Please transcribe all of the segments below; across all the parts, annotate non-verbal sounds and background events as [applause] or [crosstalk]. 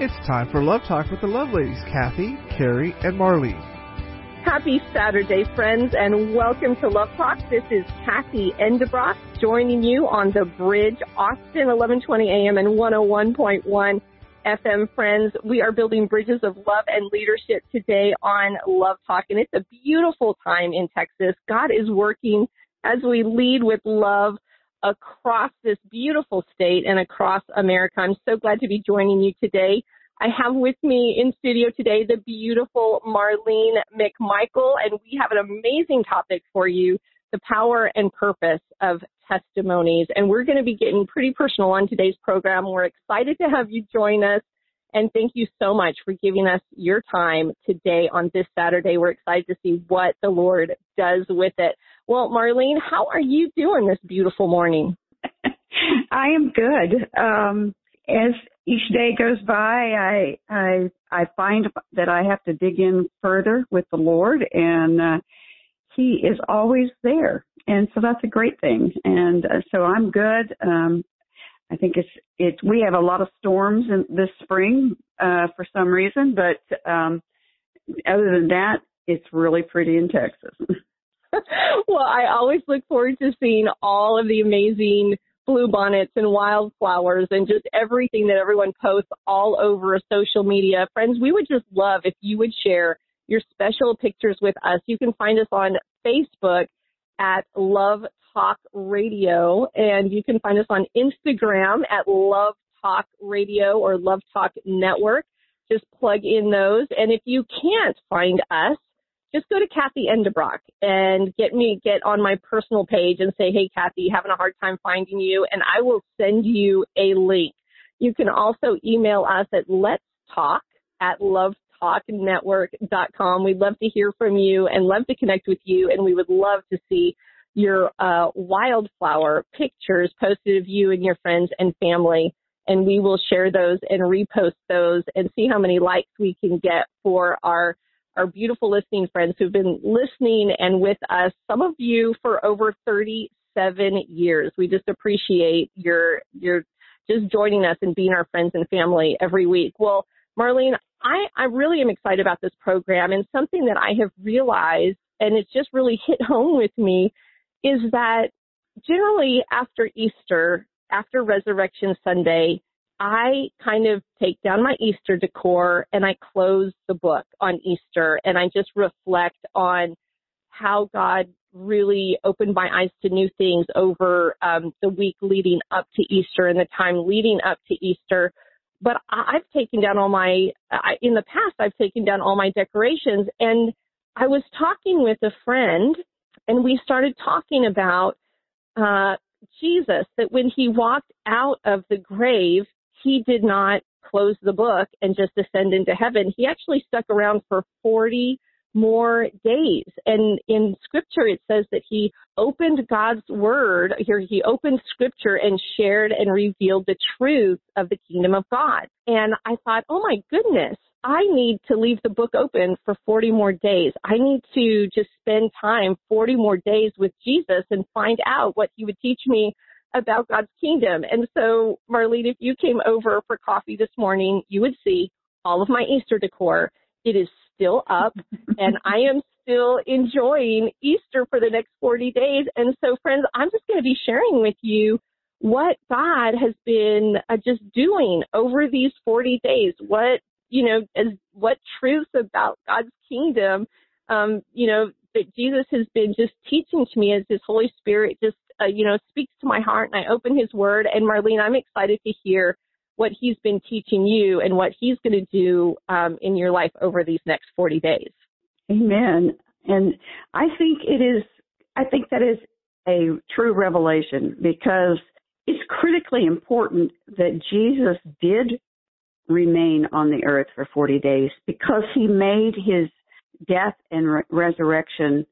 It's time for Love Talk with the Love Ladies, Cathy, Carrie, and Marlene. Happy Saturday, friends, and welcome to Love Talk. This is Cathy Endebrock joining you on the bridge, Austin, 1120 AM and 101.1 FM. Friends, we are building bridges of love and leadership today on Love Talk, and it's a beautiful time in Texas. God is working as we lead with love across this beautiful state and across America. I'm so glad to be joining you today. I have with me in studio today the beautiful Marlene McMichael, and we have an amazing topic for you, the power and purpose of testimonies. And we're going to be getting pretty personal on today's program. We're excited to have you join us. And thank you so much for giving us your time today on this Saturday. We're excited to see what the Lord does with it. Well, Marlene, how are you doing this beautiful morning? [laughs] I am good. Um, as each day goes by, I I I find that I have to dig in further with the Lord, and uh, He is always there, and so that's a great thing. And uh, so I'm good. Um, I think it's it's we have a lot of storms in this spring uh, for some reason, but um, other than that, it's really pretty in Texas. [laughs] [laughs] well, I always look forward to seeing all of the amazing bluebonnets and wildflowers and just everything that everyone posts all over social media. Friends, we would just love if you would share your special pictures with us. You can find us on Facebook at Love Talk Radio and you can find us on Instagram at Love Talk Radio or Love Talk Network. Just plug in those. And if you can't find us, just go to Cathy Endebrock and get me get on my personal page and say, Hey Cathy, having a hard time finding you and I will send you a link. You can also email us at let's talk at lovetalknetwork.com. We'd love to hear from you and love to connect with you and we would love to see your uh, wildflower pictures posted of you and your friends and family and we will share those and repost those and see how many likes we can get for our our beautiful listening friends who've been listening and with us, some of you for over 37 years. We just appreciate your, your just joining us and being our friends and family every week. Well, Marlene, I, I really am excited about this program and something that I have realized and it's just really hit home with me is that generally after Easter, after Resurrection Sunday, I kind of take down my Easter decor and I close the book on Easter and I just reflect on how God really opened my eyes to new things over um, the week leading up to Easter and the time leading up to Easter. But I've taken down all my, I, in the past, I've taken down all my decorations and I was talking with a friend and we started talking about uh, Jesus, that when he walked out of the grave, he did not close the book and just ascend into heaven. He actually stuck around for 40 more days. And in scripture, it says that he opened God's word here. He opened scripture and shared and revealed the truth of the kingdom of God. And I thought, oh my goodness, I need to leave the book open for 40 more days. I need to just spend time 40 more days with Jesus and find out what he would teach me about God's kingdom. And so, Marlene, if you came over for coffee this morning, you would see all of my Easter decor. It is still up [laughs] and I am still enjoying Easter for the next 40 days. And so, friends, I'm just going to be sharing with you what God has been uh, just doing over these 40 days. What, you know, as what truths about God's kingdom, um, you know, that Jesus has been just teaching to me as his Holy Spirit just uh, you know, speaks to my heart and I open his word. And Marlene, I'm excited to hear what he's been teaching you and what he's going to do um, in your life over these next 40 days. Amen. And I think it is, I think that is a true revelation because it's critically important that Jesus did remain on the earth for 40 days because he made his death and re- resurrection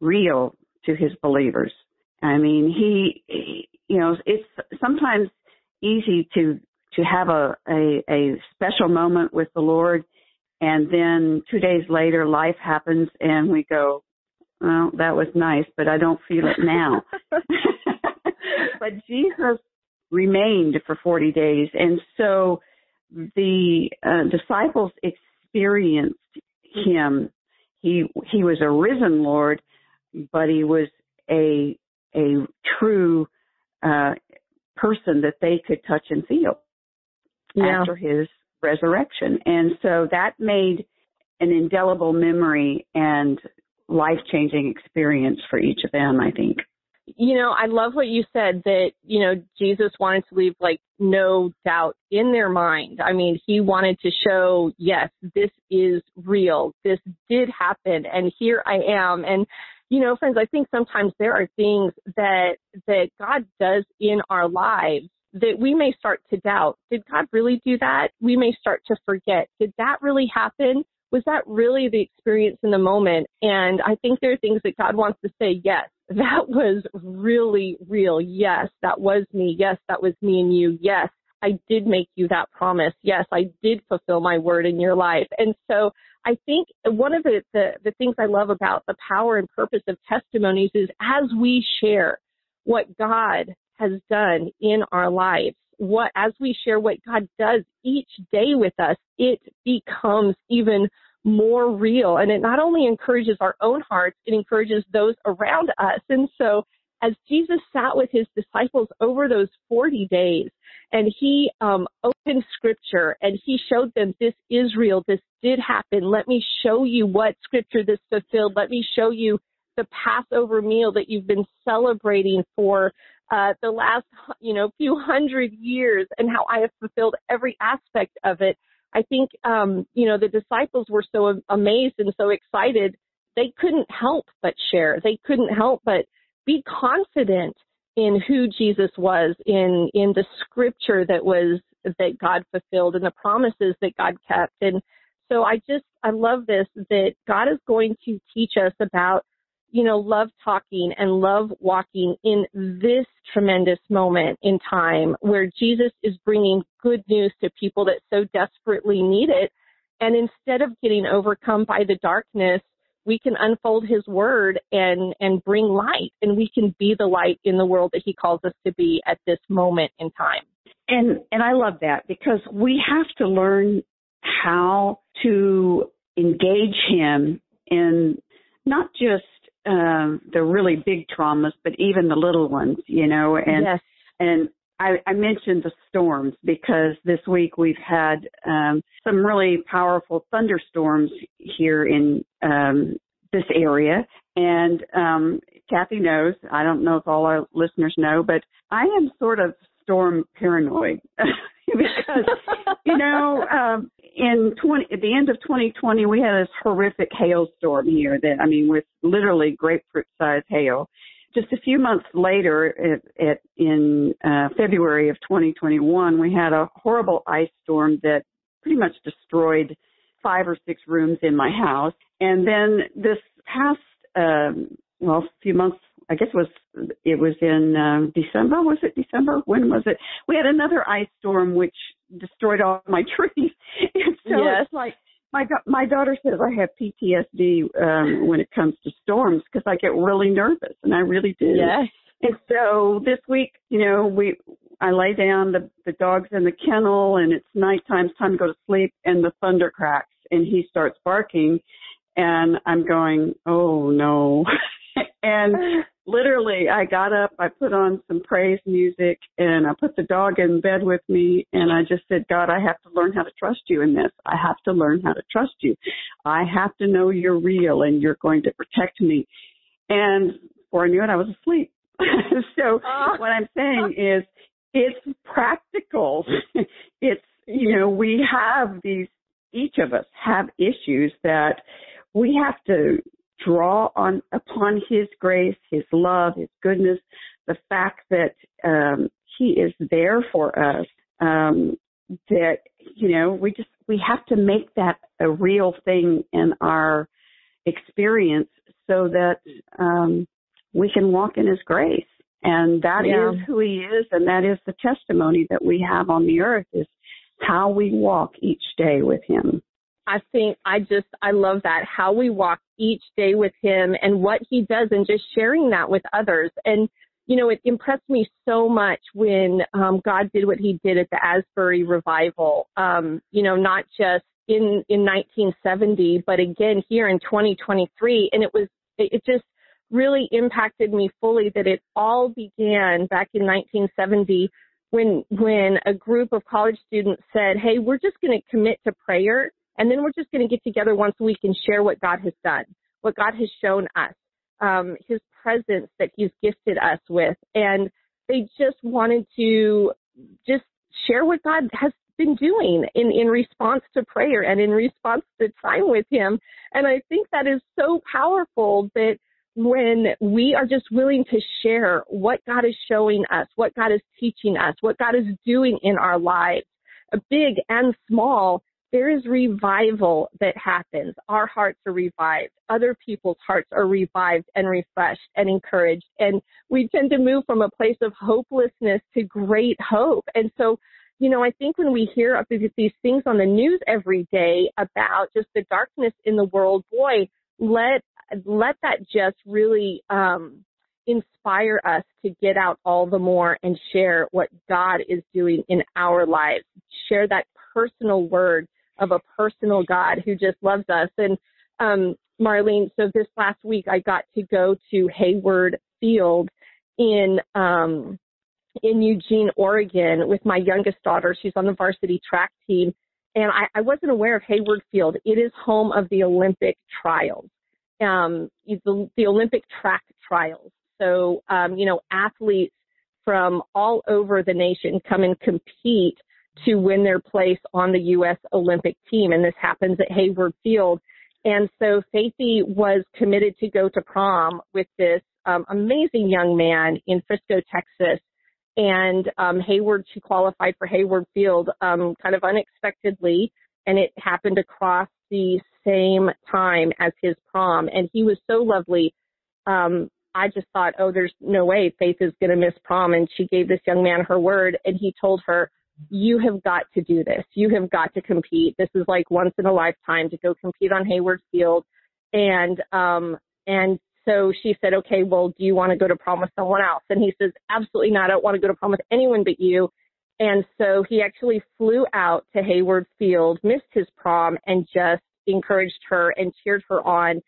real to his believers. I mean, he, he, you know, it's sometimes easy to to have a, a a special moment with the Lord, and then two days later, life happens, and we go, well, that was nice, but I don't feel it now. [laughs] but Jesus remained for 40 days, and so the uh, disciples experienced him. He he was a risen Lord, but he was a a true uh, person that they could touch and feel Yeah. after his resurrection. And so that made an indelible memory and life changing experience for each of them, I think. you know, I love what you said that, you know, Jesus wanted to leave like no doubt in their mind. I mean, he wanted to show, yes, this is real. This did happen and here I am. And, you know, friends, I think sometimes there are things that, that God does in our lives that we may start to doubt. Did God really do that? We may start to forget. Did that really happen? Was that really the experience in the moment? And I think there are things that God wants to say, yes, [laughs] that was really real. Yes, that was me. Yes, that was me and you. Yes, I did make you that promise. Yes, I did fulfill my word in your life. And so I think one of the, the, the things I love about the power and purpose of testimonies is as we share what God has done in our lives, what, as we share what God does each day with us, it becomes even more real. And it not only encourages our own hearts, it encourages those around us. And so as Jesus sat with his disciples over those 40 days and he um, opened scripture and he showed them this is real, this did happen. Let me show you what scripture this fulfilled. Let me show you the Passover meal that you've been celebrating for uh, the last, you know, few hundred years and how I have fulfilled every aspect of it. I think, um, you know, the disciples were so amazed and so excited, they couldn't help but share. They couldn't help but be confident in who Jesus was, in, in the scripture that was, that God fulfilled and the promises that God kept. And so I just, I love this, that God is going to teach us about you know, love talking and love walking in this tremendous moment in time where Jesus is bringing good news to people that so desperately need it. And instead of getting overcome by the darkness, we can unfold his word and, and bring light and we can be the light in the world that he calls us to be at this moment in time. And and I love that because we have to learn how to engage him in not just um, the really big traumas, but even the little ones, you know, and yes. and I, I mentioned the storms because this week we've had um, some really powerful thunderstorms here in um, this area, and um, Cathy knows. I don't know if all our listeners know, but I am sort of storm paranoid [laughs] because you know um, in 20 at the end of 2020 we had this horrific hailstorm here that I mean with literally grapefruit sized hail. Just a few months later, at, at in uh, February of 2021, we had a horrible ice storm that pretty much destroyed five or six rooms in my house. And then this past, um, well, a few months I guess it was it was in um, December. Was it December? When was it? We had another ice storm which destroyed all my [laughs] trees. And so Yes. it's like my my daughter says I have PTSD um, when it comes to storms because I get really nervous, and I really do. Yes. And so this week, you know, we I lay down the the dog's in the kennel and it's nighttime, it's time to go to sleep and the thunder cracks and he starts barking and I'm going, "Oh no." [laughs] [laughs] and literally I got up, I put on some praise music and I put the dog in bed with me and I just said, God, I have to learn how to trust you in this. I have to learn how to trust you. I have to know you're real and you're going to protect me. And before I knew it, I was asleep. [laughs] so Ah. what I'm saying is it's practical. [laughs] it's, you know, we have these, each of us have issues that we have to draw on upon his grace, his love, his goodness, the fact that um he is there for us. Um that you know, we just we have to make that a real thing in our experience so that um we can walk in his grace. And that is Yeah. who he is and that is the testimony that we have on the earth is how we walk each day with him. I think I just I love that how we walk each day with him and what he does and just sharing that with others and you know, it impressed me so much when um, God did what He did at the Asbury revival. Um, you know, not just in in 1970, but again here in 2023, and it was it just really impacted me fully that it all began back in 1970 when when a group of college students said, "Hey, we're just going to commit to prayer, and then we're just going to get together once a week and share what God has done, what God has shown us." um, his presence that he's gifted us with. And they just wanted to just share what God has been doing in, in response to prayer and in response to time with him. And I think that is so powerful that when we are just willing to share what God is showing us, what God is teaching us, what God is doing in our lives, big and small, there is revival that happens. Our hearts are revived. Other people's hearts are revived and refreshed and encouraged. And we tend to move from a place of hopelessness to great hope. And so, you know, I think when we hear these things on the news every day about just the darkness in the world, boy, let let that just really um, inspire us to get out all the more and share what God is doing in our lives. Share that personal word of a personal God who just loves us. And um, Marlene, so this last week I got to go to Hayward Field in um, in Eugene, Oregon, with my youngest daughter. She's on the varsity track team, and I, I wasn't aware of Hayward Field. It is home of the Olympic trials, um, the, the Olympic track trials. So, um, you know, athletes from all over the nation come and compete to win their place on the U.S. Olympic team. And this happens at Hayward Field. And so Faithy was committed to go to prom with this um, amazing young man in Frisco, Texas. And um, Hayward, she qualified for Hayward Field um, kind of unexpectedly. And it happened across the same time as his prom. And he was so lovely. Um, I just thought, oh, there's no way Faith is going to miss prom. And she gave this young man her word. And he told her, you have got to do this. You have got to compete. This is like once in a lifetime to go compete on Hayward Field. And, um, and so she said, okay, well, do you want to go to prom with someone else? And he says, absolutely not. I don't want to go to prom with anyone but you. And so he actually flew out to Hayward Field, missed his prom, and just encouraged her and cheered her on.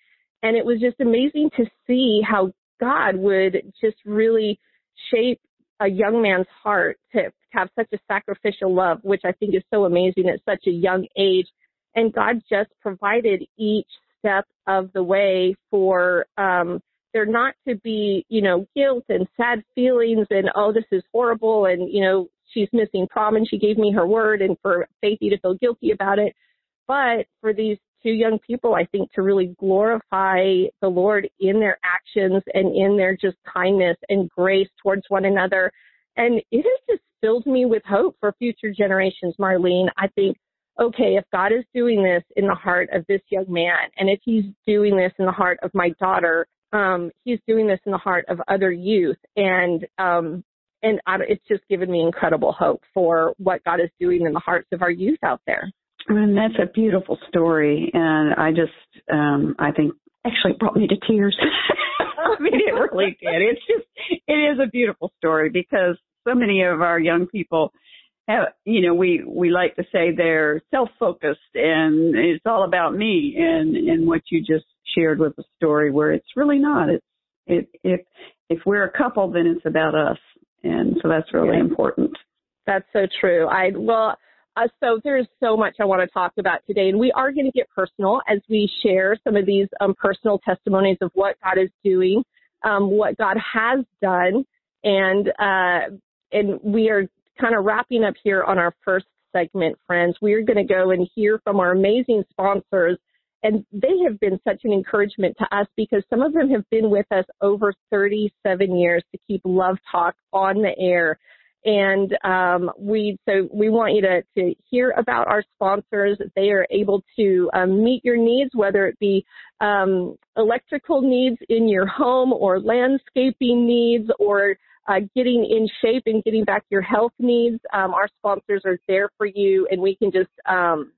And it was just amazing to see how God would just really shape a young man's heart to have such a sacrificial love, which I think is so amazing at such a young age. And God just provided each step of the way for um, there not to be, you know, guilt and sad feelings and oh, this is horrible and you know she's missing prom and she gave me her word and for Faithy to feel guilty about it, but for these two young people, I think, to really glorify the Lord in their actions and in their just kindness and grace towards one another. And it has just filled me with hope for future generations, Marlene. I think, okay, if God is doing this in the heart of this young man, and if he's doing this in the heart of my daughter, um, he's doing this in the heart of other youth. And, um, and I, it's just given me incredible hope for what God is doing in the hearts of our youth out there. And that's a beautiful story, and I just, um, I think, actually brought me to tears. [laughs] I mean, it really did. It's just, it is a beautiful story because so many of our young people have, you know, we we like to say they're self-focused and it's all about me. And and what you just shared with the story, where it's really not. It's it if if we're a couple, then it's about us, and so that's really yeah. important. That's so true. I well uh, so there's so much I want to talk about today, and we are going to get personal as we share some of these um, personal testimonies of what God is doing, um, what God has done, and uh, and we are kind of wrapping up here on our first segment, friends. We are going to go and hear from our amazing sponsors, and they have been such an encouragement to us because some of them have been with us over 37 years to keep Love Talk on the air. And um, we so we want you to, to hear about our sponsors. They are able to um, meet your needs, whether it be um, electrical needs in your home or landscaping needs or uh, getting in shape and getting back your health needs. Um, our sponsors are there for you, and we can just um,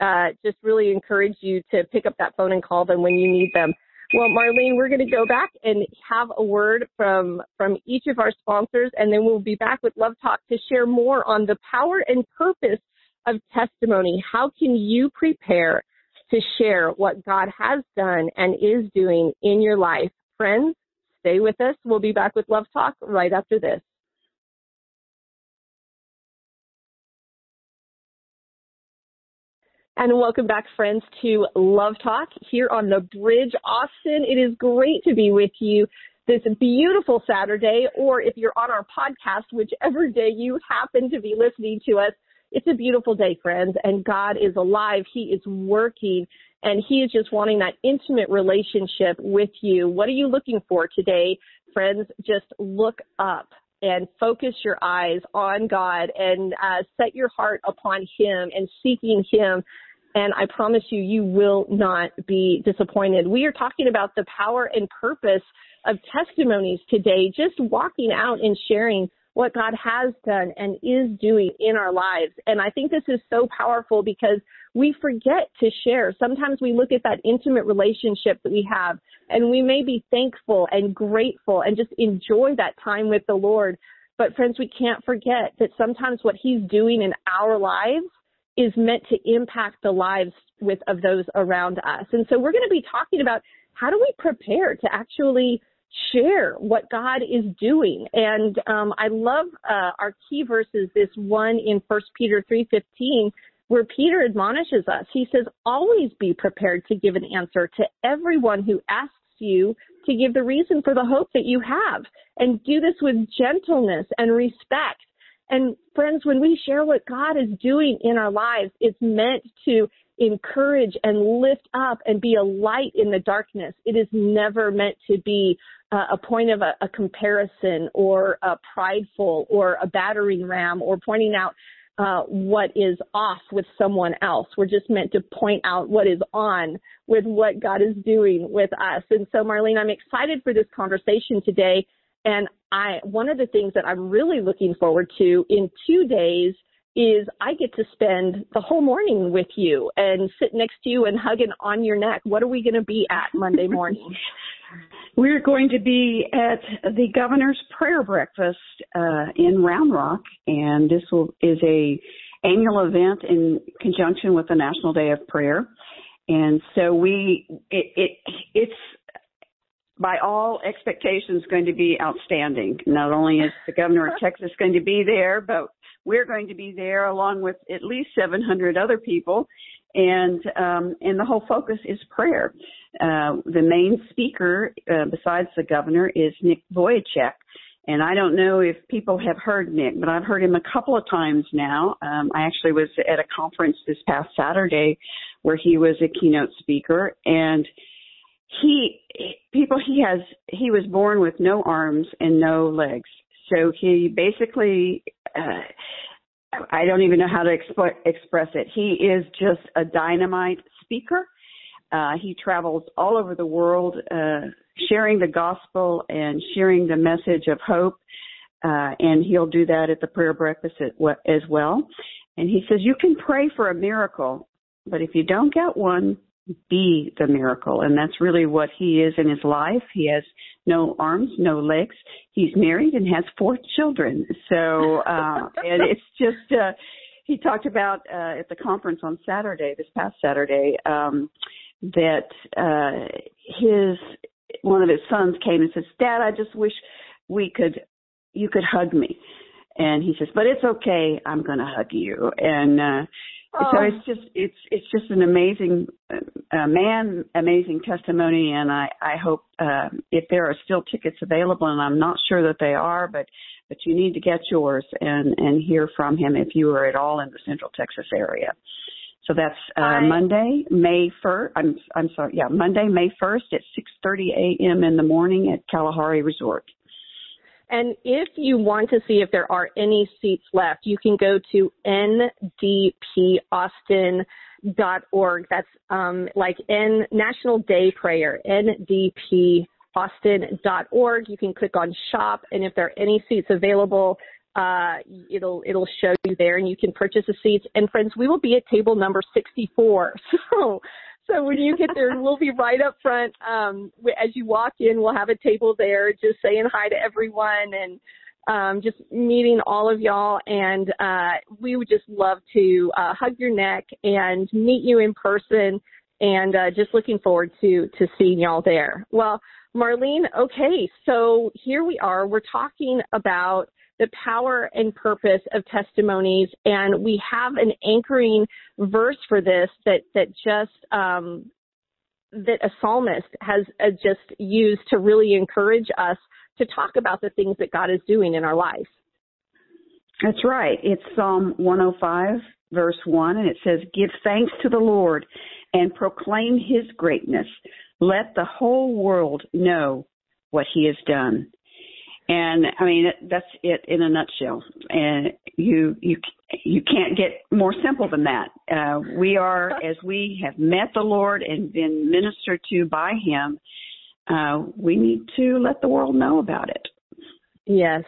uh, just really encourage you to pick up that phone and call them when you need them. Well, Marlene, we're going to go back and have a word from from each of our sponsors, and then we'll be back with Love Talk to share more on the power and purpose of testimony. How can you prepare to share what God has done and is doing in your life? Friends, stay with us. We'll be back with Love Talk right after this. And welcome back, friends, to Love Talk here on the Bridge, Austin. It is great to be with you this beautiful Saturday, or if you're on our podcast, whichever day you happen to be listening to us, it's a beautiful day, friends, and God is alive. He is working, and He is just wanting that intimate relationship with you. What are you looking for today, friends? Just look up and focus your eyes on God and uh, set your heart upon Him and seeking Him and I promise you, you will not be disappointed. We are talking about the power and purpose of testimonies today, just walking out and sharing what God has done and is doing in our lives. And I think this is so powerful because we forget to share. Sometimes we look at that intimate relationship that we have and we may be thankful and grateful and just enjoy that time with the Lord. But friends, we can't forget that sometimes what he's doing in our lives is meant to impact the lives with of those around us. And so we're going to be talking about how do we prepare to actually share what God is doing. And um, I love uh, our key verses. This one in First Peter three fifteen, where Peter admonishes us. He says, "Always be prepared to give an answer to everyone who asks you to give the reason for the hope that you have, and do this with gentleness and respect." And friends, when we share what God is doing in our lives, it's meant to encourage and lift up and be a light in the darkness. It is never meant to be uh, a point of a, a, comparison or a prideful or a battering ram or pointing out uh, what is off with someone else. We're just meant to point out what is on with what God is doing with us. And so, Marlene, I'm excited for this conversation today. And I, one of the things that I'm really looking forward to in two days is I get to spend the whole morning with you and sit next to you and hugging on your neck. What are we going to be at Monday [laughs] morning? We're going to be at the governor's prayer breakfast uh, in Round Rock, and this will, is a annual event in conjunction with the National Day of Prayer. And so we, it, it it's by all expectations going to be outstanding. Not only is the governor of [laughs] Texas going to be there, but we're going to be there along with at least 700 other people. And, um, and the whole focus is prayer. Uh, the main speaker, uh, besides the governor is Nick Vujicic. And I don't know if people have heard Nick, but I've heard him a couple of times now. Um, I actually was at a conference this past Saturday where he was a keynote speaker and he people he has he was born with no arms and no legs. So he basically uh, i don't even know how to exp- express it. He is just a dynamite speaker. Uh, he travels all over the world uh, sharing the gospel and sharing the message of hope. Uh, and he'll do that at the prayer breakfast as well. And he says you can pray for a miracle but if you don't get one be the miracle. And that's really what he is in his life. He has no arms, no legs. He's married and has four children. So, uh, and it's just, uh, he talked about, uh, at the conference on Saturday, this past Saturday, um, that, uh, his, one of his sons came and says, Dad, I just wish we could, you could hug me. And he says, but it's okay. I'm going to hug you. And, uh. So it's just it's it's just an amazing uh, man, amazing testimony, and I I hope uh, if there are still tickets available, and I'm not sure that they are, but but you need to get yours and and hear from him if you are at all in the Central Texas area. So that's uh, I, Monday, May first. I'm I'm sorry, yeah, Monday, May first at 6:30 a.m. in the morning at Kalahari Resort. And if you want to see if there are any seats left, you can go to ndpaustin.org. That's um, like N National Day Prayer, ndpaustin.org. You can click on shop, and if there are any seats available, uh, it'll it'll show you there, and you can purchase the seats. And friends, we will be at table number 64. [laughs] So so when you get there, we'll be right up front. Um, as you walk in, we'll have a table there, just saying hi to everyone and um, just meeting all of y'all. And uh, we would just love to uh, hug your neck and meet you in person. And uh, just looking forward to to seeing y'all there. Well, Marlene, okay, so here we are. We're talking about the power and purpose of testimonies, and we have an anchoring verse for this that that just um, that a psalmist has uh, just used to really encourage us to talk about the things that God is doing in our life. That's right. It's Psalm 105, verse 1, and it says, Give thanks to the Lord and proclaim his greatness. Let the whole world know what he has done. And I mean, that's it in a nutshell. And you, you, you can't get more simple than that. Uh, we are, [laughs] as we have met the Lord and been ministered to by Him, uh, we need to let the world know about it. Yes.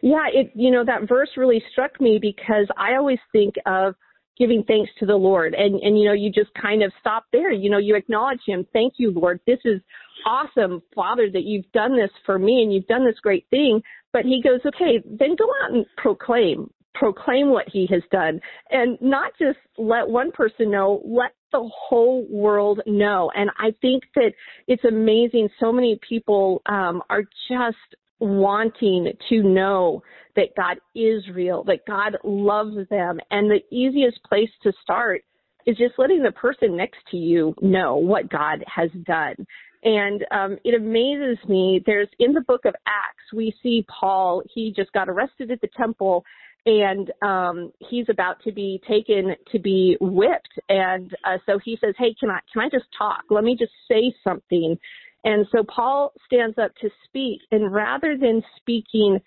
Yeah, it, you know, that verse really struck me because I always think of giving thanks to the Lord and, and, you know, you just kind of stop there. You know, you acknowledge Him. Thank you, Lord. This is awesome, Father, that you've done this for me and you've done this great thing. But he goes, okay, then go out and proclaim, proclaim what he has done and not just let one person know, let the whole world know. And I think that it's amazing. So many people um, are just wanting to know that God is real, that God loves them. And the easiest place to start is just letting the person next to you know what God has done. And um, it amazes me. There's in the book of Acts, we see Paul. He just got arrested at the temple, and um, he's about to be taken to be whipped. And uh, so he says, "Hey, can I can I just talk? Let me just say something." And so Paul stands up to speak, and rather than speaking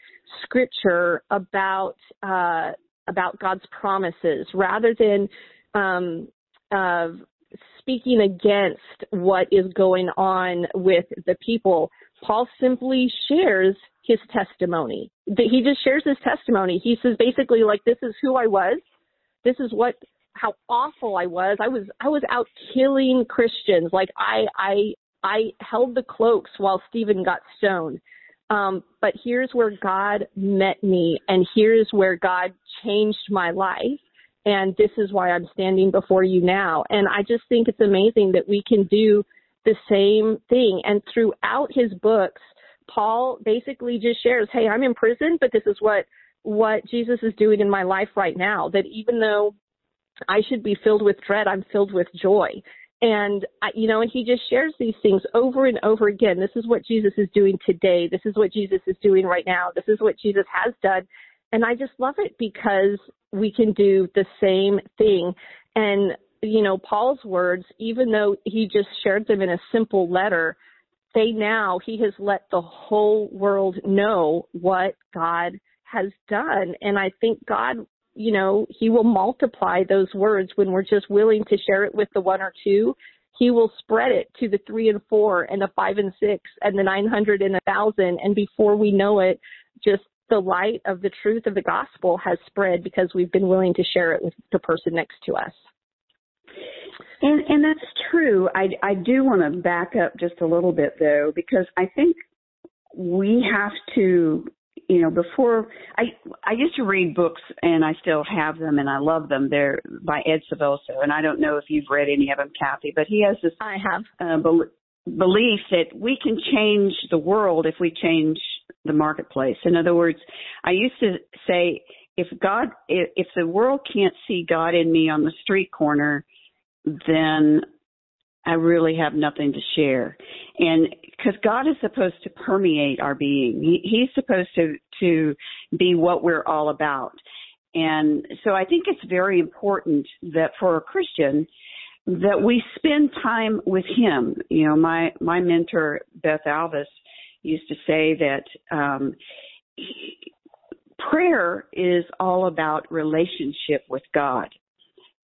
scripture about uh, about God's promises, rather than um, uh, speaking against what is going on with the people. Paul simply shares his testimony. He just shares his testimony. He says basically like this is who I was. This is what how awful I was. I was I was out killing Christians. Like I I I held the cloaks while Stephen got stoned. Um, but here's where God met me, and here's where God changed my life and this is why I'm standing before you now. And I just think it's amazing that we can do the same thing. And throughout his books, Paul basically just shares, hey, I'm in prison, but this is what what Jesus is doing in my life right now. That even though I should be filled with dread, I'm filled with joy. And you know, and he just shares these things over and over again. This is what Jesus is doing today. This is what Jesus is doing right now. This is what Jesus has done. And I just love it because we can do the same thing. And, you know, Paul's words, even though he just shared them in a simple letter, they now, he has let the whole world know what God has done. And I think God, you know, he will multiply those words when we're just willing to share it with the one or two. He will spread it to the three and four and the five and six and the 900 and a thousand. And before we know it, just the light of the truth of the gospel has spread because we've been willing to share it with the person next to us. And and that's true. I I do want to back up just a little bit though because I think we have to you know before I I used to read books and I still have them and I love them. They're by Ed Silvoso and I don't know if you've read any of them, Cathy, but he has this I have uh, belief that we can change the world if we change the marketplace. In other words, I used to say, if God, if the world can't see God in me on the street corner, then I really have nothing to share. And because God is supposed to permeate our being, he, He's supposed to to be what we're all about. And so I think it's very important that for a Christian that we spend time with Him. You know, my my mentor Beth Alvis used to say that um, prayer is all about relationship with God.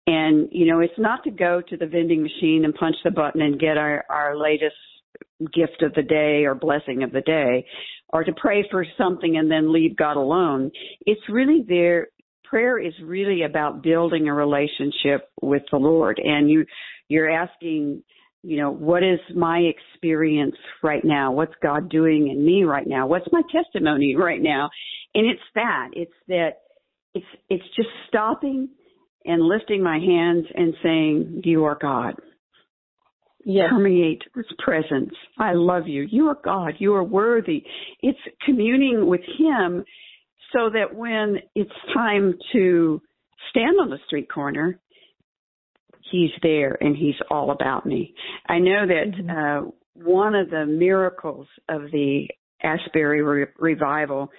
And, you know, it's not to go to the vending machine and punch the button and get our, our latest gift of the day or blessing of the day or to pray for something and then leave God alone. It's really there. Prayer is really about building a relationship with the Lord. And you, you're asking, you know, what is my experience right now? What's God doing in me right now? What's my testimony right now? And it's that. It's that it's it's just stopping and lifting my hands and saying, You are God. Yes. Permeate His presence. I love you. You are God. You are worthy. It's communing with Him so that when it's time to stand on the street corner, He's there and He's all about me. I know that mm-hmm. uh, one of the miracles of the Asbury re- revival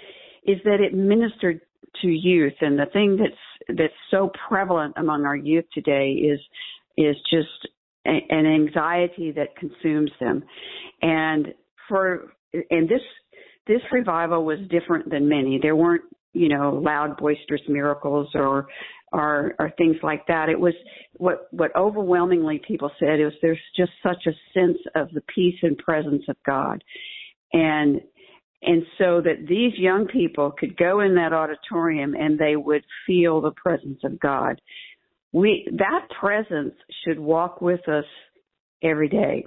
is that it ministered to youth, and the thing that's that's so prevalent among our youth today is is just a, an anxiety that consumes them, and for and this this revival was different than many. There weren't you know loud boisterous miracles or or, or things like that. It was what what overwhelmingly people said is there's just such a sense of the peace and presence of God, and and so that these young people could go in that auditorium and they would feel the presence of God. We, that presence should walk with us every day.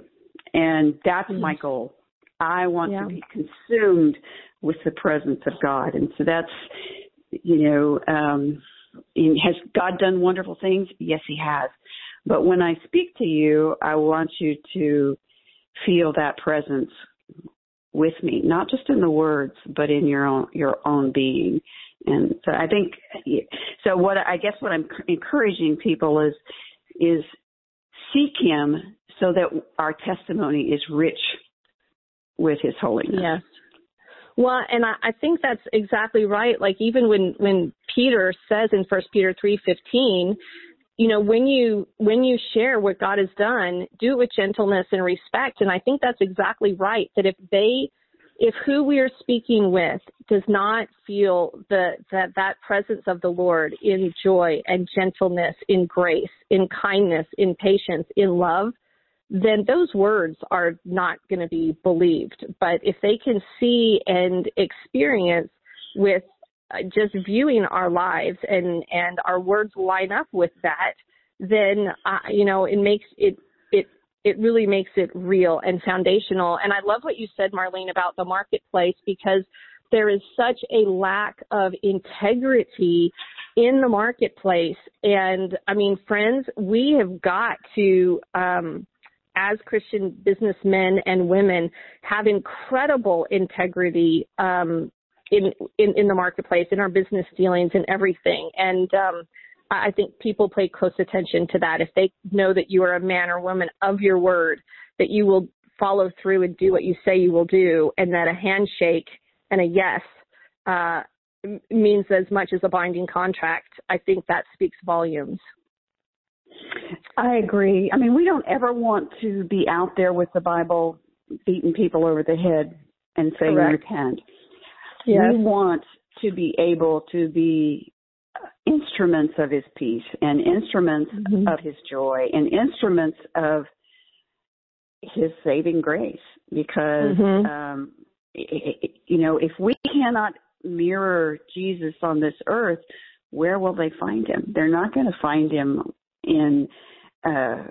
And that's my goal. I want yeah. to be consumed with the presence of God. And so that's, you know, um, has God done wonderful things? Yes, He has. But when I speak to you, I want you to feel that presence with me, not just in the words, but in your own your own being. And so I think so. What I guess what I'm encouraging people is is seek Him so that our testimony is rich with His holiness. Yes. Well, and I, I think that's exactly right. Like even when when Peter says in First Peter three fifteen, you know, when you when you share what God has done, do it with gentleness and respect. And I think that's exactly right. That if they if who we are speaking with does not feel the that that presence of the Lord in joy and gentleness, in grace, in kindness, in patience, in love, then those words are not going to be believed. But if they can see and experience with just viewing our lives and and our words line up with that, then uh, you know it makes it it it really makes it real and foundational. And I love what you said, Marlene, about the marketplace because there is such a lack of integrity in the marketplace. And I mean, friends, we have got to um, as Christian businessmen and women have incredible integrity um, in, in in the marketplace, in our business dealings, and everything. And um, I think people pay close attention to that. If they know that you are a man or woman of your word, that you will follow through and do what you say you will do, and that a handshake and a yes uh, means as much as a binding contract. I think that speaks volumes. I agree. I mean, we don't ever want to be out there with the Bible beating people over the head and saying Correct. repent. Yes. We want to be able to be instruments of his peace and instruments mm-hmm. of his joy and instruments of his saving grace because mm-hmm. um you know if we cannot mirror Jesus on this earth where will they find him they're not going to find him in uh,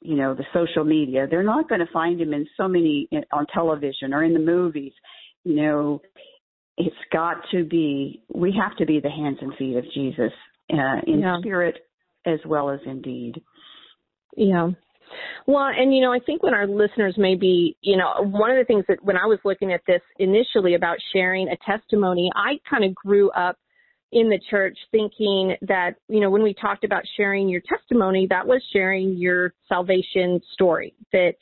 you know the social media. They're not going to find him in so many on television or in the movies. You know, it's got to be. We have to be the hands and feet of Jesus uh, in yeah. spirit as well as in deed. Yeah. Well, and you know, I think when our listeners may be, you know, one of the things that when I was looking at this initially about sharing a testimony, I kind of grew up in the church thinking that, you know, when we talked about sharing your testimony, that was sharing your salvation story, that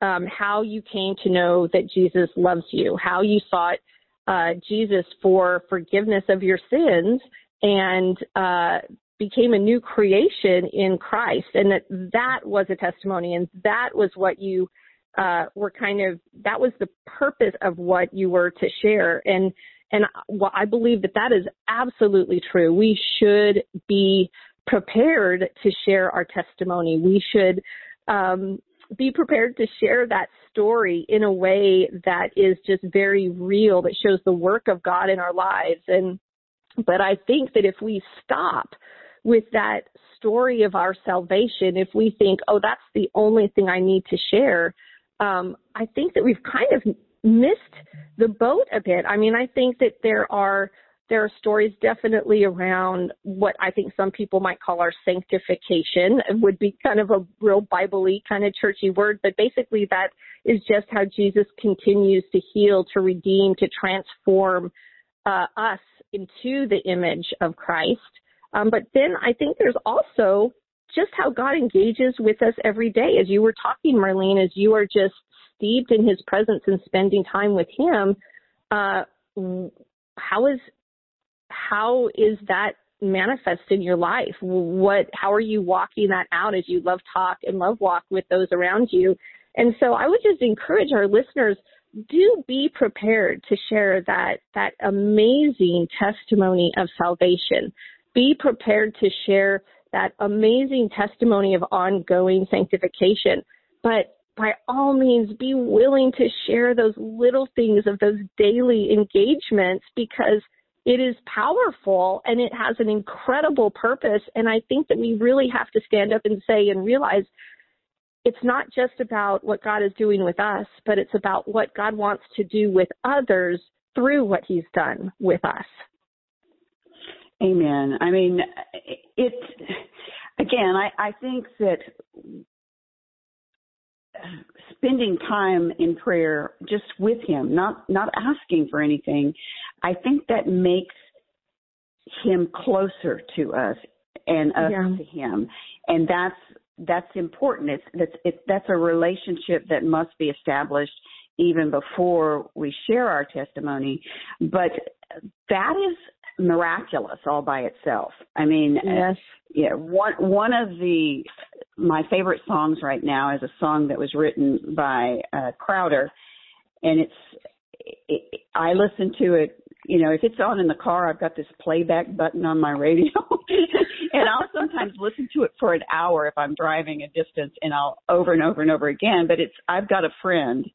um, how you came to know that Jesus loves you, how you sought uh, Jesus for forgiveness of your sins and uh, became a new creation in Christ, and that that was a testimony, and that was what you uh, were kind of that was the purpose of what you were to share, and and I believe that that is absolutely true. We should be prepared to share our testimony. We should um, be prepared to share that story in a way that is just very real, that shows the work of God in our lives. And but I think that if we stop with that story of our salvation, if we think, oh, that's the only thing I need to share, um, I think that we've kind of missed the boat a bit. I mean, I think that there are there are stories definitely around what I think some people might call our sanctification. It would be kind of a real Bible-y kind of churchy word, but basically that is just how Jesus continues to heal, to redeem, to transform uh, us into the image of Christ. Um, but then I think there's also just how God engages with us every day. As you were talking, Marlene, as you are just steeped in His presence and spending time with Him, uh, how is how is that manifest in your life? What how are you walking that out as you love talk and love walk with those around you? And so I would just encourage our listeners do be prepared to share that that amazing testimony of salvation. Be prepared to share that amazing testimony of ongoing sanctification. But by all means, be willing to share those little things of those daily engagements because it is powerful and it has an incredible purpose. And I think that we really have to stand up and say and realize it's not just about what God is doing with us, but it's about what God wants to do with others through what he's done with us. Amen. I mean, it, again, I, I think that spending time in prayer just with him, not, not asking for anything, I think that makes him closer to us and us yeah. to him. And that's that's important. It's that's it, that's a relationship that must be established even before we share our testimony. But that is miraculous all by itself. I mean, uh, yes. Yeah, one one of the my favorite songs right now is a song that was written by uh, Crowder, and it's it, I listen to it you know, if it's on in the car, I've got this playback button on my radio, [laughs] and I'll sometimes listen to it for an hour if I'm driving a distance, and I'll over and over and over again. But it's I've got a friend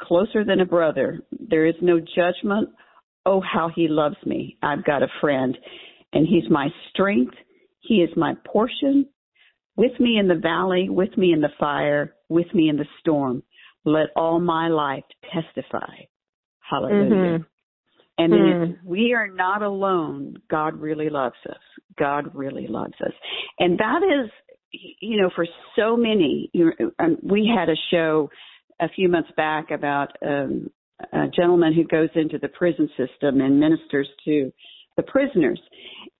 closer than a brother. There is no judgment. Oh, how he loves me. I've got a friend, and he's my strength. He is my portion. With me in the valley, with me in the fire, with me in the storm. Let all my life testify. Hallelujah. Mm-hmm. And mm. we are not alone. God really loves us. God really loves us. And that is, you know, for so many, you know, we had a show a few months back about um, a gentleman who goes into the prison system and ministers to the prisoners.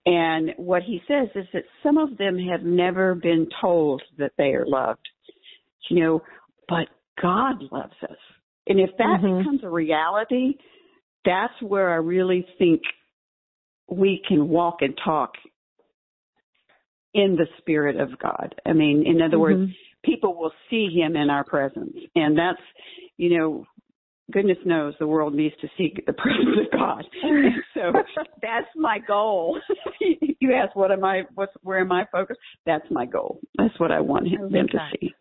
And what he says is that some of them have never been told that they are loved, you know, but God loves us. And if that mm-hmm. becomes a reality, that's where I really think we can walk and talk in the spirit of God. I mean, in other mm-hmm. words, people will see him in our presence. And that's, you know, goodness knows the world needs to seek the [laughs] presence of God. so that's my goal. [laughs] you ask what am I what's where am I focused? That's my goal. That's what I want him, them to see.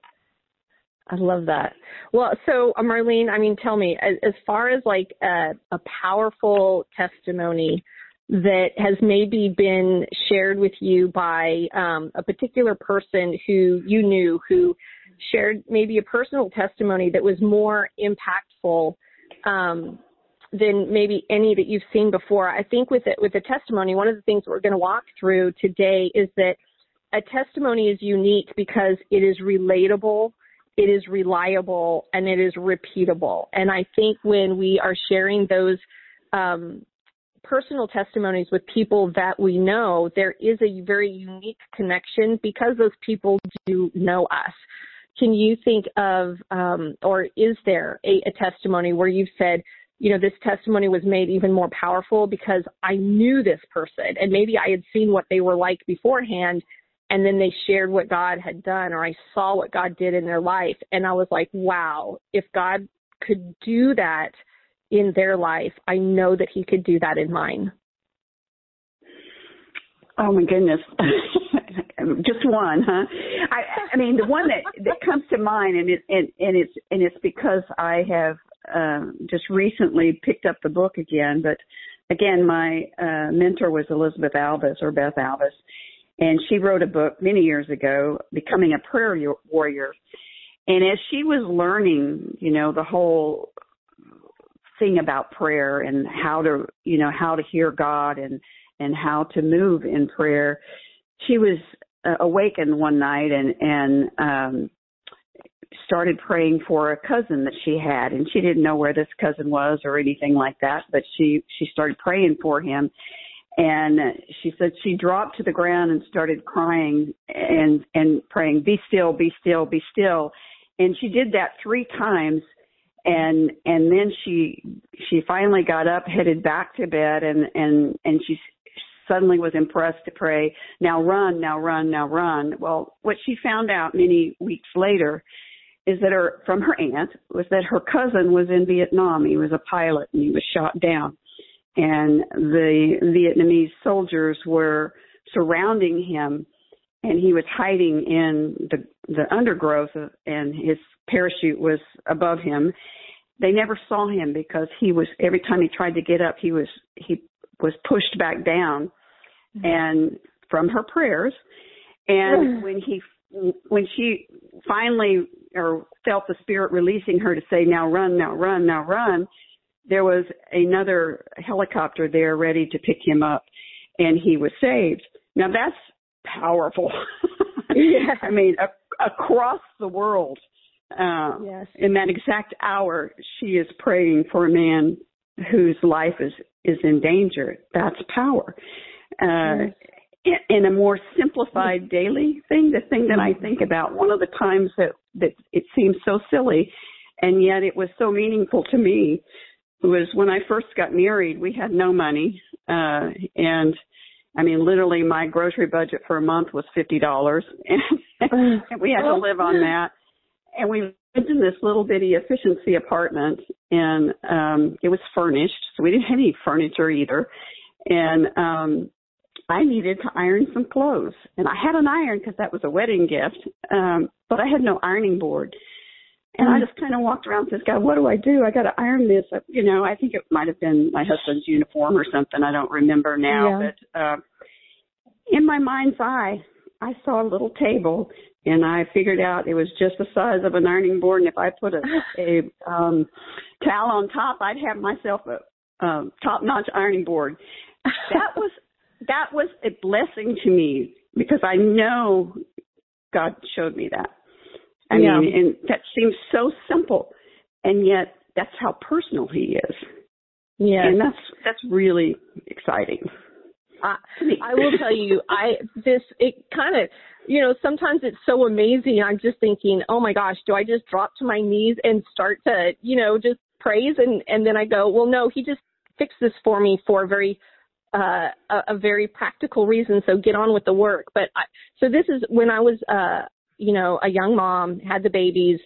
I love that. Well, so uh, Marlene, I mean, tell me, as, as far as like a, a powerful testimony that has maybe been shared with you by um, a particular person who you knew who shared maybe a personal testimony that was more impactful um, than maybe any that you've seen before. I think with it, with the testimony, one of the things we're going to walk through today is that a testimony is unique because it is relatable it is reliable and it is repeatable. And I think when we are sharing those um, personal testimonies with people that we know, there is a very unique connection because those people do know us. Can you think of, um, or is there a, a testimony where you've said, you know, this testimony was made even more powerful because I knew this person and maybe I had seen what they were like beforehand and then they shared what God had done or I saw what God did in their life and I was like, wow, if God could do that in their life, I know that he could do that in mine. Oh my goodness. [laughs] Just one, huh? I I mean the one that that comes to mind and it and, and it's and it's because I have um just recently picked up the book again, but again my uh mentor was Elizabeth Alves or Beth Alves and she wrote a book many years ago, Becoming a Prayer Warrior. And as she was learning, you know, the whole thing about prayer and how to, you know, how to hear God and and how to move in prayer, she was uh, awakened one night and and um started praying for a cousin that she had and she didn't know where this cousin was or anything like that but she she started praying for him. And she said she dropped to the ground and started crying and and praying be still be still be still. And she did that three times and and then she she finally got up headed back to bed and and and she suddenly was impressed to pray now run now run now run. Well what she found out many weeks later is that her from her aunt was that her cousin was in Vietnam. He was a pilot and he was shot down. And the Vietnamese soldiers were surrounding him and he was hiding in the the undergrowth of, and his parachute was above him. They never saw him because he was every time he tried to get up he was he was pushed back down mm-hmm. and from her prayers and [sighs] when he when she finally or felt the spirit releasing her to say now run now run now run there was another helicopter there ready to pick him up and he was saved. Now that's powerful. yeah. [laughs] I mean, a- across the world, uh, yes. in that exact hour, she is praying for a man whose life is, is in danger. That's power. Uh, in, a more simplified daily thing, the thing that I think about, one of the times that, that it seems so silly, and yet it was so meaningful to me was when I first got married, we had no money. Uh, and I mean, literally my grocery budget for a month was $50 and, [laughs] and we had to live on that. And we lived in this little bitty efficiency apartment and, um, it was furnished. So we didn't have any furniture either. And, um, I needed to iron some clothes and I had an iron because that was a wedding gift. Um, but I had no ironing board. And I mm. just kind of walked around and said, God, what do I do? I got to iron this. You know, I think it might have been my husband's uniform or something. I don't remember now. Yeah. But uh, in my mind's eye, I saw a little table and I figured out it was just the size of an ironing board. And if I put a, [laughs] a um, towel on top, I'd have myself a um, top-notch ironing board. That [laughs] was that was a blessing to me because I know God showed me that. I yeah. mean, and that seems so simple, and yet that's how personal he is. Yeah, and that's that's really exciting. I, I will tell you, I this it kind of you know sometimes it's so amazing. I'm just thinking, oh my gosh, do I just drop to my knees and start to you know just praise and and then I go, well, no, he just fixed this for me for a very uh, a, a very practical reason. So get on with the work. But I, so this is when I was uh, you know, a young mom, had the babies.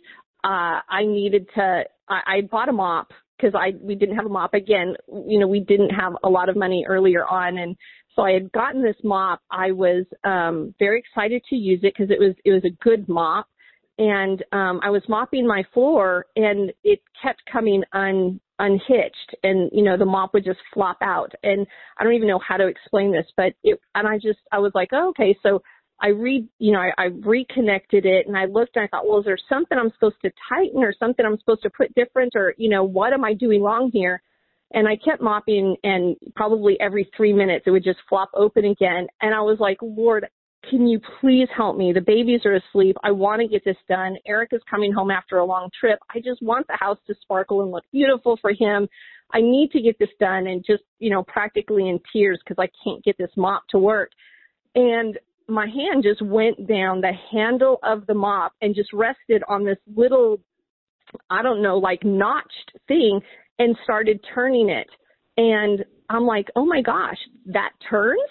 Uh, I needed to, I, I bought a mop because I, we didn't have a mop. Again, you know, we didn't have a lot of money earlier on. And so I had gotten this mop. I was, um, very excited to use it because it was, it was a good mop. And, um, I was mopping my floor and it kept coming un, unhitched and you know the mop would just flop out and i don't even know how to explain this but it and i just i was like oh, okay so I read, you know, I, I reconnected it and I looked and I thought, well, is there something I'm supposed to tighten or something I'm supposed to put different or, you know, what am I doing wrong here? And I kept mopping and probably every three minutes it would just flop open again. And I was like, Lord, can you please help me? The babies are asleep. I want to get this done. Eric is coming home after a long trip. I just want the house to sparkle and look beautiful for him. I need to get this done and just, you know, practically in tears because I can't get this mop to work. And my hand just went down the handle of the mop and just rested on this little, I don't know, like notched thing and started turning it. And I'm like, oh my gosh, that turns?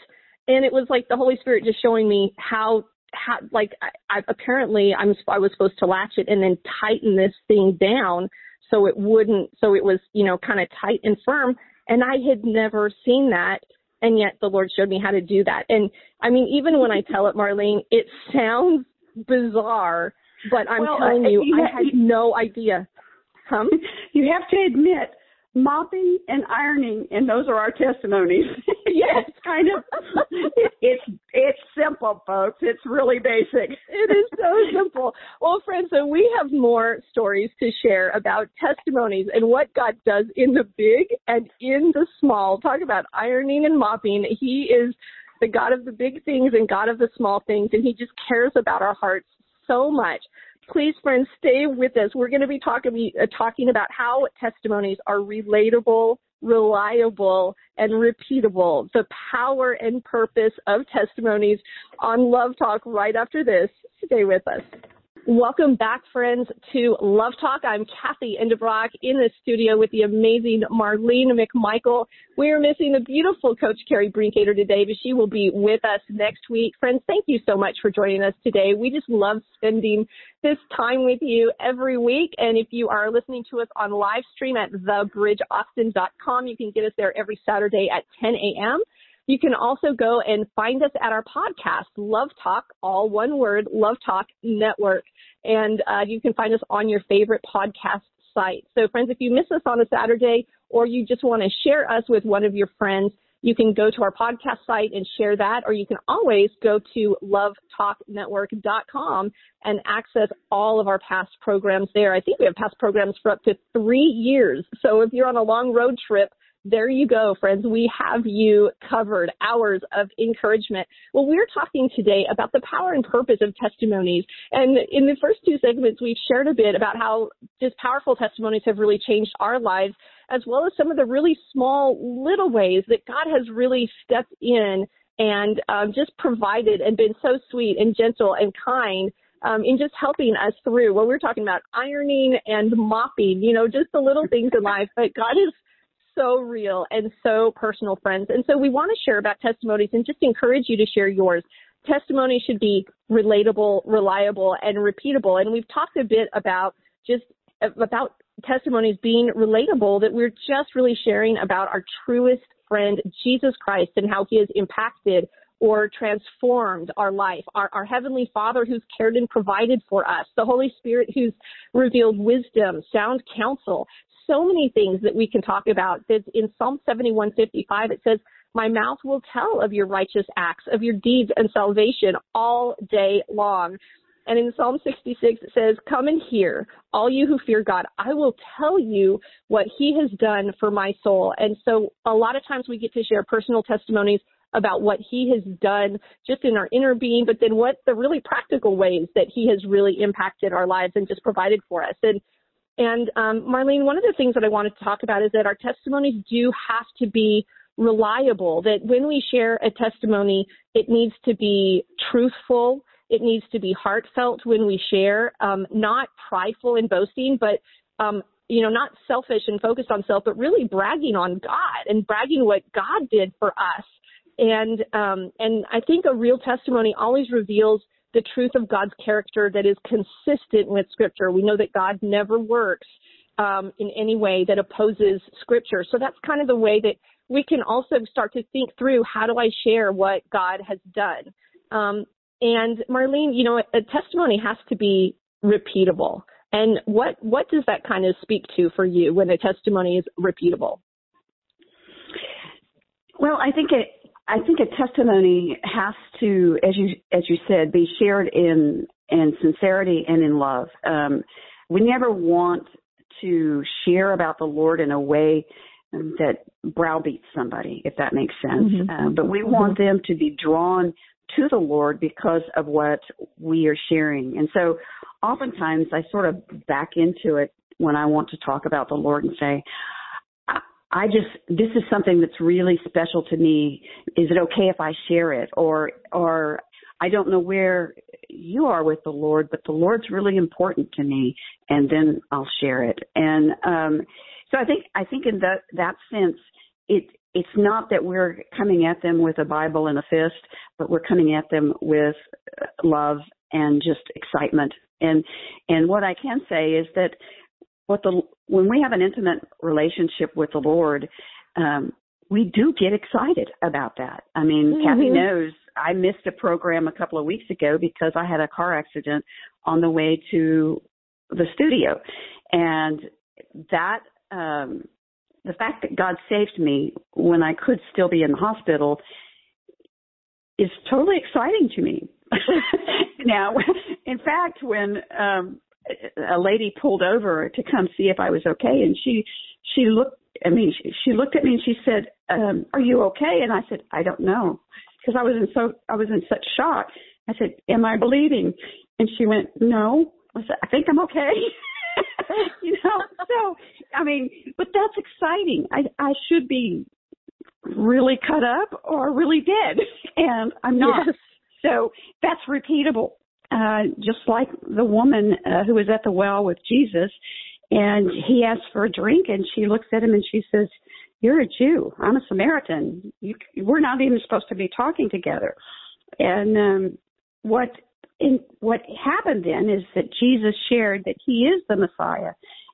And it was like the Holy Spirit just showing me how, how, like, I, I apparently I'm, I was supposed to latch it and then tighten this thing down so it wouldn't, so it was, you know, kind of tight and firm. And I had never seen that and yet the Lord showed me how to do that. And I mean, even when I [laughs] tell it, Marlene, it sounds bizarre, but I'm well, uh, telling you, you I had no idea. Um, you have to admit, mopping and ironing, and those are our testimonies. [laughs] yes, kind of. It's it's simple folks. It's really basic. it is so simple. Well, friends, so we have more stories to share about testimonies and what God does in the big and in the small. Talk about ironing and mopping. He is the God of the big things and God of the small things, and He just cares about our hearts so much. Please, friends, stay with us. We're going to be talking, uh, talking about how testimonies are relatable, reliable, and repeatable. The power and purpose of testimonies on Love Talk right after this. Stay with us. Welcome back, friends, to Love Talk. I'm Cathy Endebrock in the studio with the amazing Marlene McMichael. We are missing the beautiful Coach Carrie Brinkater today, but she will be with us next week. Friends, thank you so much for joining us today. We just love spending this time with you every week. And if you are listening to us on live stream at thebridgeaustin.com, you can get us there every Saturday at 10 a.m. You can also go and find us at our podcast, Love Talk, all one word, Love Talk Network. And uh, you can find us on your favorite podcast site. So friends, if you miss us on a Saturday or you just want to share us with one of your friends, you can go to our podcast site and share that, or you can always go to lovetalknetwork.com and access all of our past programs there. I think we have past programs for up to three years. So if you're on a long road trip, there you go, friends. We have you covered. Hours of encouragement. Well, we're talking today about the power and purpose of testimonies. And in the first two segments, we've shared a bit about how just powerful testimonies have really changed our lives, as well as some of the really small little ways that God has really stepped in and um, just provided and been so sweet and gentle and kind um, in just helping us through. Well, we're talking about ironing and mopping, you know, just the little things in life. But God is so real and so personal, friends. And so we want to share about testimonies and just encourage you to share yours. Testimony should be relatable, reliable, and repeatable. And we've talked a bit about just about testimonies being relatable, that we're just really sharing about our truest friend, Jesus Christ, and how he has impacted or transformed our life. Our, our, Heavenly Father who's cared and provided for us. The Holy Spirit who's revealed wisdom, sound counsel, so many things that we can talk about. In Psalm 71:55 it says, "My mouth will tell of your righteous acts, of your deeds and salvation all day long." And in Psalm 66 it says, "Come and hear, all you who fear God. I will tell you what He has done for my soul." And so, a lot of times we get to share personal testimonies about what he has done just in our inner being, but then what the really practical ways that he has really impacted our lives and just provided for us. And and um, Marlene, one of the things that I wanted to talk about is that our testimonies do have to be reliable. That when we share a testimony, it needs to be truthful. It needs to be heartfelt when we share, um, not prideful and boasting, but um, you know, not selfish and focused on self, but really bragging on God and bragging what God did for us. And um, and I think a real testimony always reveals the truth of God's character that is consistent with Scripture. We know that God never works um, in any way that opposes Scripture. So that's kind of the way that we can also start to think through how do I share what God has done. Um, and Marlene, you know, a, testimony has to be repeatable. And what what does that kind of speak to for you when a testimony is repeatable? Well, I think it I think a testimony has to, as you as you said, be shared in in sincerity and in love. Um, we never want to share about the Lord in a way that browbeats somebody, if that makes sense. Mm-hmm. Uh, but we mm-hmm. want them to be drawn to the Lord because of what we are sharing. And so, oftentimes, I sort of back into it when I want to talk about the Lord and say, I just this is something that's really special to me. Is it okay if I share it or or I don't know where you are with the Lord, but the Lord's really important to me and then I'll share it. And um so I think I think in that that sense it it's not that we're coming at them with a Bible and a fist, but we're coming at them with love and just excitement. And and what I can say is that what the when we have an intimate relationship with the Lord, um, we do get excited about that. I mean, mm-hmm. Cathy knows I missed a program a couple of weeks ago because I had a car accident on the way to the studio, and that um, the fact that God saved me when I could still be in the hospital is totally exciting to me. [laughs] now, in fact, when um a lady pulled over to come see if I was okay, and she she looked. I mean, she, she looked at me and she said, um, "Are you okay?" And I said, "I don't know," because I was in so I was in such shock. I said, "Am I bleeding?" And she went, "No." I said, "I think I'm okay." [laughs] you know, so I mean, but that's exciting. I I should be really cut up or really dead, [laughs] and I'm not. Yes. So that's repeatable. Uh, just like the woman uh, who was at the well with Jesus, and he asks for a drink, and she looks at him and she says, "You're a Jew. I'm a Samaritan. You, we're not even supposed to be talking together." And um, what in, what happened then is that Jesus shared that he is the Messiah,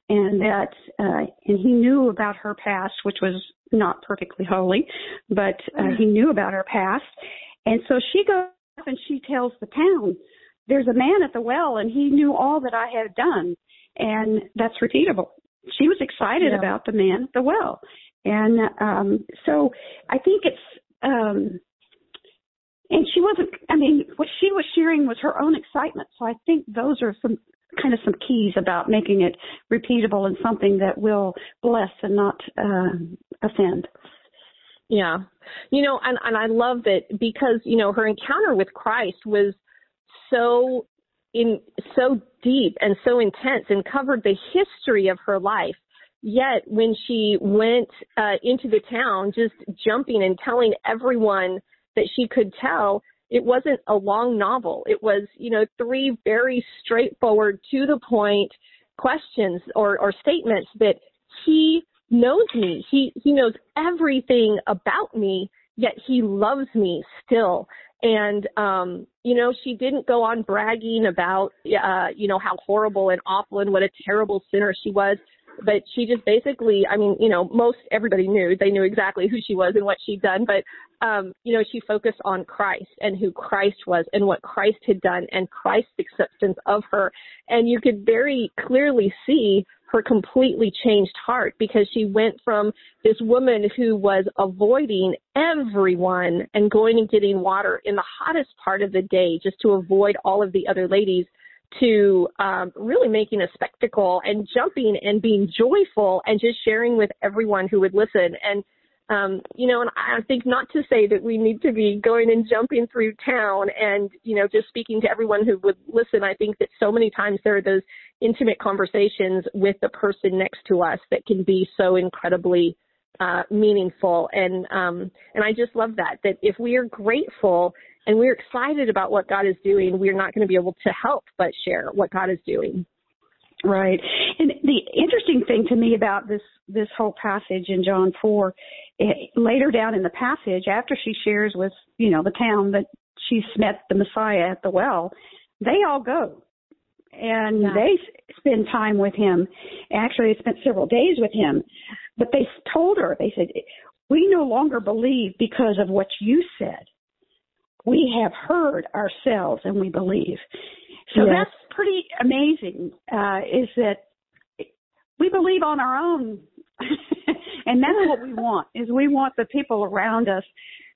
and that uh, and he knew about her past, which was not perfectly holy, but uh, he knew about her past, and so she goes and she tells the town, "There's a man at the well, and he knew all that I had done," and that's repeatable. She was excited Yeah. about the man at the well, and um, so I think it's. Um, and she wasn't i mean what she was sharing was her own excitement so i think those are some kind of some keys about making it repeatable and something that will bless and not uh, offend Yeah. You know, and, and I love that because, you know, her encounter with Christ was so in so deep and so intense and covered the history of her life. Yet when she went uh, into the town, just jumping and telling everyone that she could tell, it wasn't a long novel. It was, you know, three very straightforward, to the point questions or, or statements that he knows me. He he knows everything about me, yet he loves me still. And um, you know, she didn't go on bragging about uh, you know, how horrible and awful and what a terrible sinner she was. But she just basically, I mean, you know, most everybody knew they knew exactly who she was and what she'd done. But um, you know, she focused on Christ and who Christ was and what Christ had done and Christ's acceptance of her. And you could very clearly see her completely changed heart because she went from this woman who was avoiding everyone and going and getting water in the hottest part of the day just to avoid all of the other ladies to um, really making a spectacle and jumping and being joyful and just sharing with everyone who would listen. And um, you know, and I think not to say that we need to be going and jumping through town and, you know, just speaking to everyone who would listen. I think that so many times there are those intimate conversations with the person next to us that can be so incredibly uh, meaningful. And um, and I just love that. That if we are grateful and we're excited about what God is doing, we're not going to be able to help but share what God is doing. Right. And the interesting thing to me about this this whole passage in John 4, eh, later down in the passage, after she shares with, you know, the town that she's met the Messiah at the well, they all go. And Yeah. they spend time with him. Actually, they spent several days with him. But they told her, they said, we no longer believe because of what you said. We have heard ourselves and we believe. So Yes. that's pretty amazing, uh, is that we believe on our own. [laughs] and that's what we want, is we want the people around us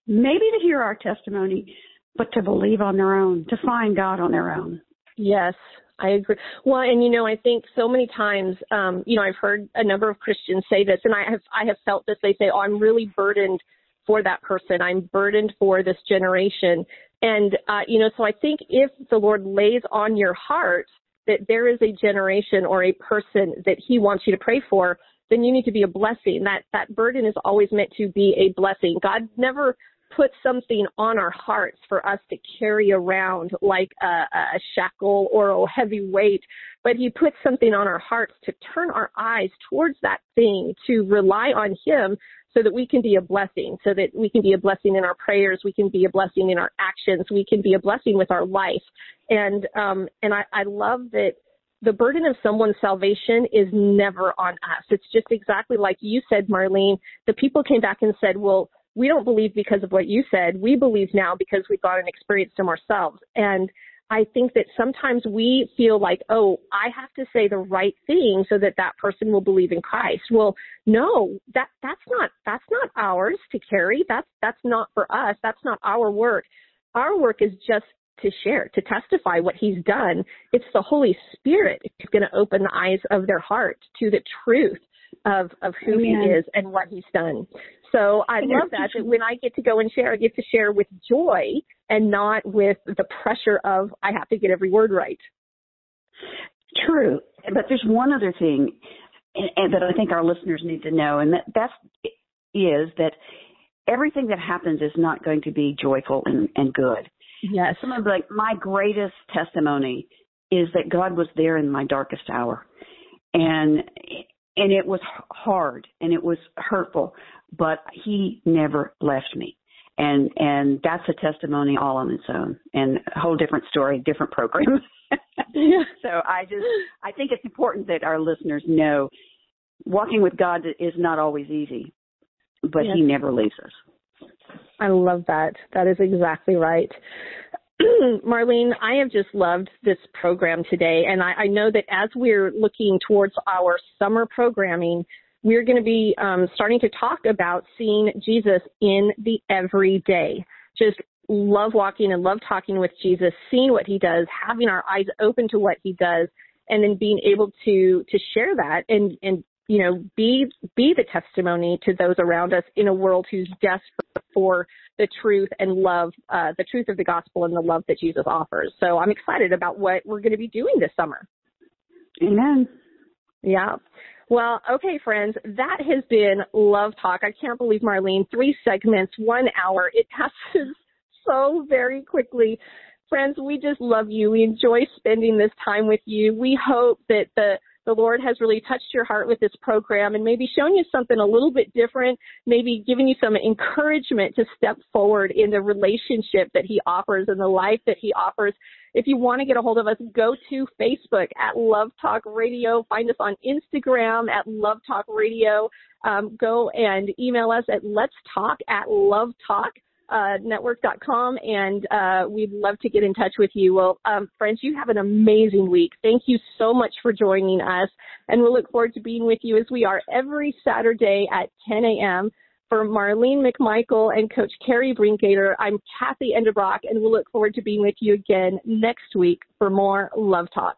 maybe to hear our testimony, but to believe on their own, to find God on their own. Yes, I agree. Well, and you know, I think so many times, um, you know, I've heard a number of Christians say this, and I have I have felt this. They say, "Oh, I'm really burdened for that person. I'm burdened for this generation." And uh, you know, so I think if the Lord lays on your heart that there is a generation or a person that He wants you to pray for, then you need to be a blessing. That that burden is always meant to be a blessing. God never put something on our hearts for us to carry around like a, a shackle or a heavy weight, but He puts something on our hearts to turn our eyes towards that thing, to rely on Him so that we can be a blessing, so that we can be a blessing in our prayers, we can be a blessing in our actions, we can be a blessing with our life. And um and I, I love that the burden of someone's salvation is never on us. It's just exactly like you said, Marlene. The people came back and said, well, we don't believe because of what you said. We believe now because we've gone and experienced them ourselves. And I think that sometimes we feel like, oh, I have to say the right thing so that that person will believe in Christ. Well, no, that that's not that's not ours to carry. That's that's not for us. That's not our work. our work is just to share, to testify what he's done. It's the Holy Spirit who's going to open the eyes of their heart to the truth of, of who Amen. he is and what he's done. So I love that, that when I get to go and share, I get to share with joy and not with the pressure of I have to get every word right. True. But there's one other thing and, that I think our listeners need to know, and that that's, is that everything that happens is not going to be joyful and, and good. Yes. Some of like my greatest testimony is that God was there in my darkest hour. And and it was hard and it was hurtful, but he never left me. And and that's a testimony all on its own and a whole different story, different program. [laughs] So I just I think it's important that our listeners know walking with God is not always easy, but yes. he never leaves us. I love that. That is exactly right. [clears throat] Marlene, I have just loved this program today, and I, I, know that as we're looking towards our summer programming, we're going to be um, starting to talk about seeing Jesus in the everyday. Just love walking and love talking with Jesus, seeing what he does, having our eyes open to what he does, and then being able to to share that and and you know, be be the testimony to those around us in a world who's desperate for the truth and love, uh, the truth of the gospel and the love that Jesus offers. So I'm excited about what we're going to be doing this summer. Amen. Yeah. Well, okay, friends, that has been Love Talk. I can't believe, Marlene, three segments, one hour. It passes [laughs] so very quickly. Friends, we just love you. We enjoy spending this time with you. We hope that the the Lord has really touched your heart with this program and maybe shown you something a little bit different, maybe giving you some encouragement to step forward in the relationship that He offers and the life that He offers. If you want to get a hold of us, go to Facebook at Love Talk Radio. Find us on Instagram at Love Talk Radio. Um, go and email us at Let's Talk at Love Talk uh, network.com, and uh, we'd love to get in touch with you. Well, um, friends, you have an amazing week. Thank you so much for joining us, and we'll look forward to being with you as we are every Saturday at 10 a.m. For Marlene McMichael and Coach Carrie Brinkater, I'm Cathy Endebrock, and we'll look forward to being with you again next week for more Love Talk.